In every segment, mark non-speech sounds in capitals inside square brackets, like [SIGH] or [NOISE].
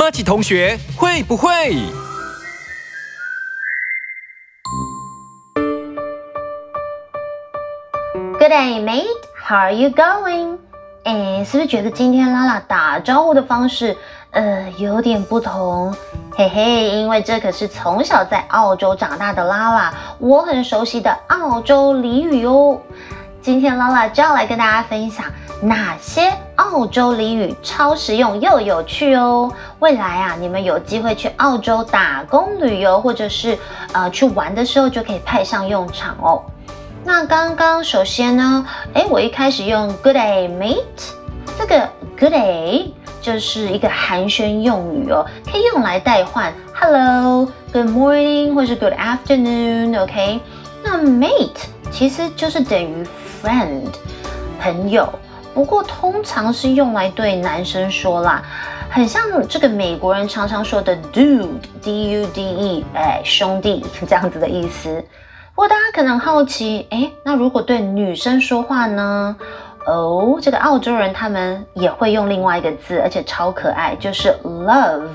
马奇同学会不会？Good day, mate. How are you going? 哎，是不是觉得今天拉拉打招呼的方式，呃，有点不同？嘿嘿，因为这可是从小在澳洲长大的拉拉，我很熟悉的澳洲俚语哦。今天拉拉就要来跟大家分享。哪些澳洲俚语超实用又有趣哦？未来啊，你们有机会去澳洲打工旅游，或者是呃去玩的时候，就可以派上用场哦。那刚刚首先呢，哎，我一开始用 Good day, mate。这个 Good day 就是一个寒暄用语哦，可以用来代换 Hello, Good morning 或是 Good afternoon。OK，那 mate 其实就是等于 friend 朋友。不过通常是用来对男生说啦，很像这个美国人常常说的 dude，d u d e，哎，兄弟 [LAUGHS] 这样子的意思。不过大家可能好奇，哎，那如果对女生说话呢？哦，这个澳洲人他们也会用另外一个字，而且超可爱，就是 love。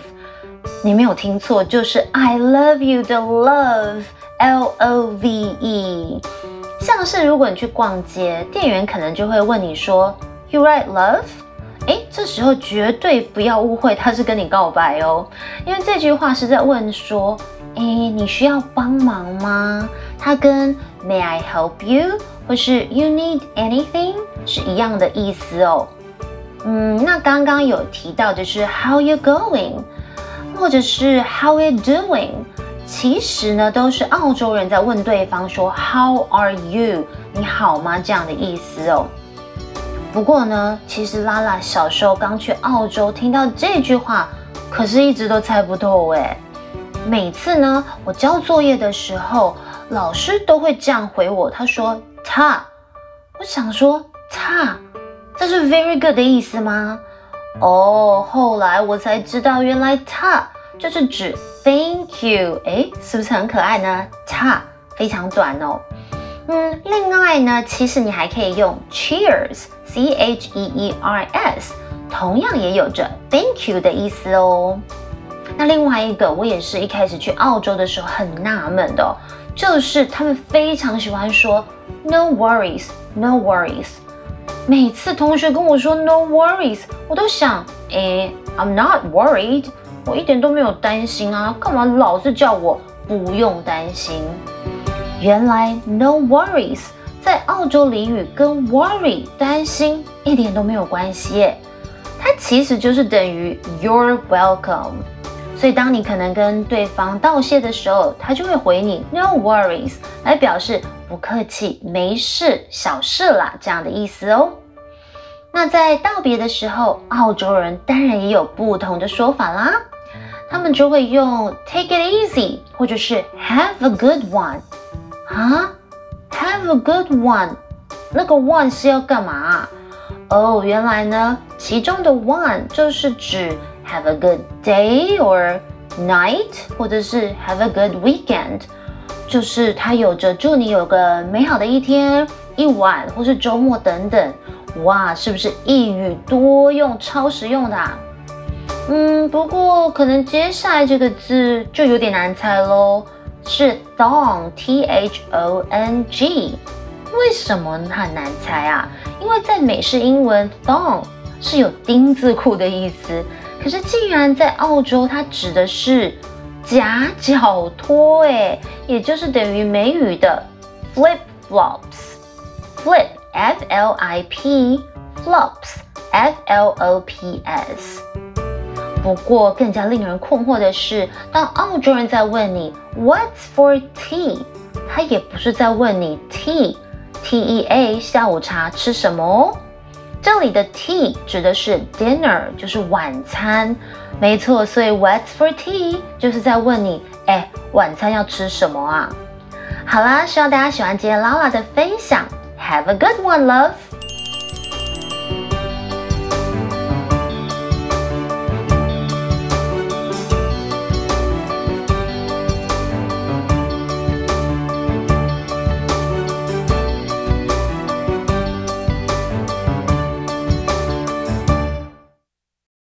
你没有听错，就是 I love you 的 love，L O V E。像是如果你去逛街，店员可能就会问你说，You write love？哎，这时候绝对不要误会，他是跟你告白哦，因为这句话是在问说，哎，你需要帮忙吗？它跟 May I help you？或是 You need anything？是一样的意思哦。嗯，那刚刚有提到的是 How you going？或者是 How you doing？其实呢，都是澳洲人在问对方说 “How are you？” 你好吗？这样的意思哦。不过呢，其实拉拉小时候刚去澳洲，听到这句话，可是一直都猜不透哎。每次呢，我交作业的时候，老师都会这样回我，他说“他”，我想说“他”，这是 “very good” 的意思吗？哦，后来我才知道，原来“他”。就是指 Thank you，哎，是不是很可爱呢？差非常短哦。嗯，另外呢，其实你还可以用 Cheers，C H E E R S，同样也有着 Thank you 的意思哦。那另外一个，我也是一开始去澳洲的时候很纳闷的，就是他们非常喜欢说 No worries，No worries。每次同学跟我说 No worries，我都想，哎，I'm not worried。我一点都没有担心啊，干嘛老是叫我不用担心？原来 no worries 在澳洲俚语跟 worry 担心一点都没有关系耶，它其实就是等于 you're welcome。所以当你可能跟对方道谢的时候，他就会回你 no worries 来表示不客气、没事、小事啦这样的意思哦。那在道别的时候，澳洲人当然也有不同的说法啦。他们就会用 take it easy，或者是 have a good one。啊，have a good one，那个 one 是要干嘛？哦，原来呢，其中的 one 就是指 have a good day or night，或者是 have a good weekend，就是它有着祝你有个美好的一天、一晚或是周末等等。哇，是不是一语多用，超实用的？嗯，不过可能接下来这个字就有点难猜喽，是 thong，t h o n g，为什么很难猜啊？因为在美式英文，thong 是有丁字裤的意思，可是竟然在澳洲它指的是夹脚拖，哎，也就是等于美语的 flip flops，flip f l i p，flops f l o p s。不过，更加令人困惑的是，当澳洲人在问你 "What's for tea"，他也不是在问你 tea，T E A 下午茶吃什么哦。这里的 tea 指的是 dinner，就是晚餐。没错，所以 "What's for tea" 就是在问你，哎，晚餐要吃什么啊？好啦，希望大家喜欢今天 Lala 的分享。Have a good one, love.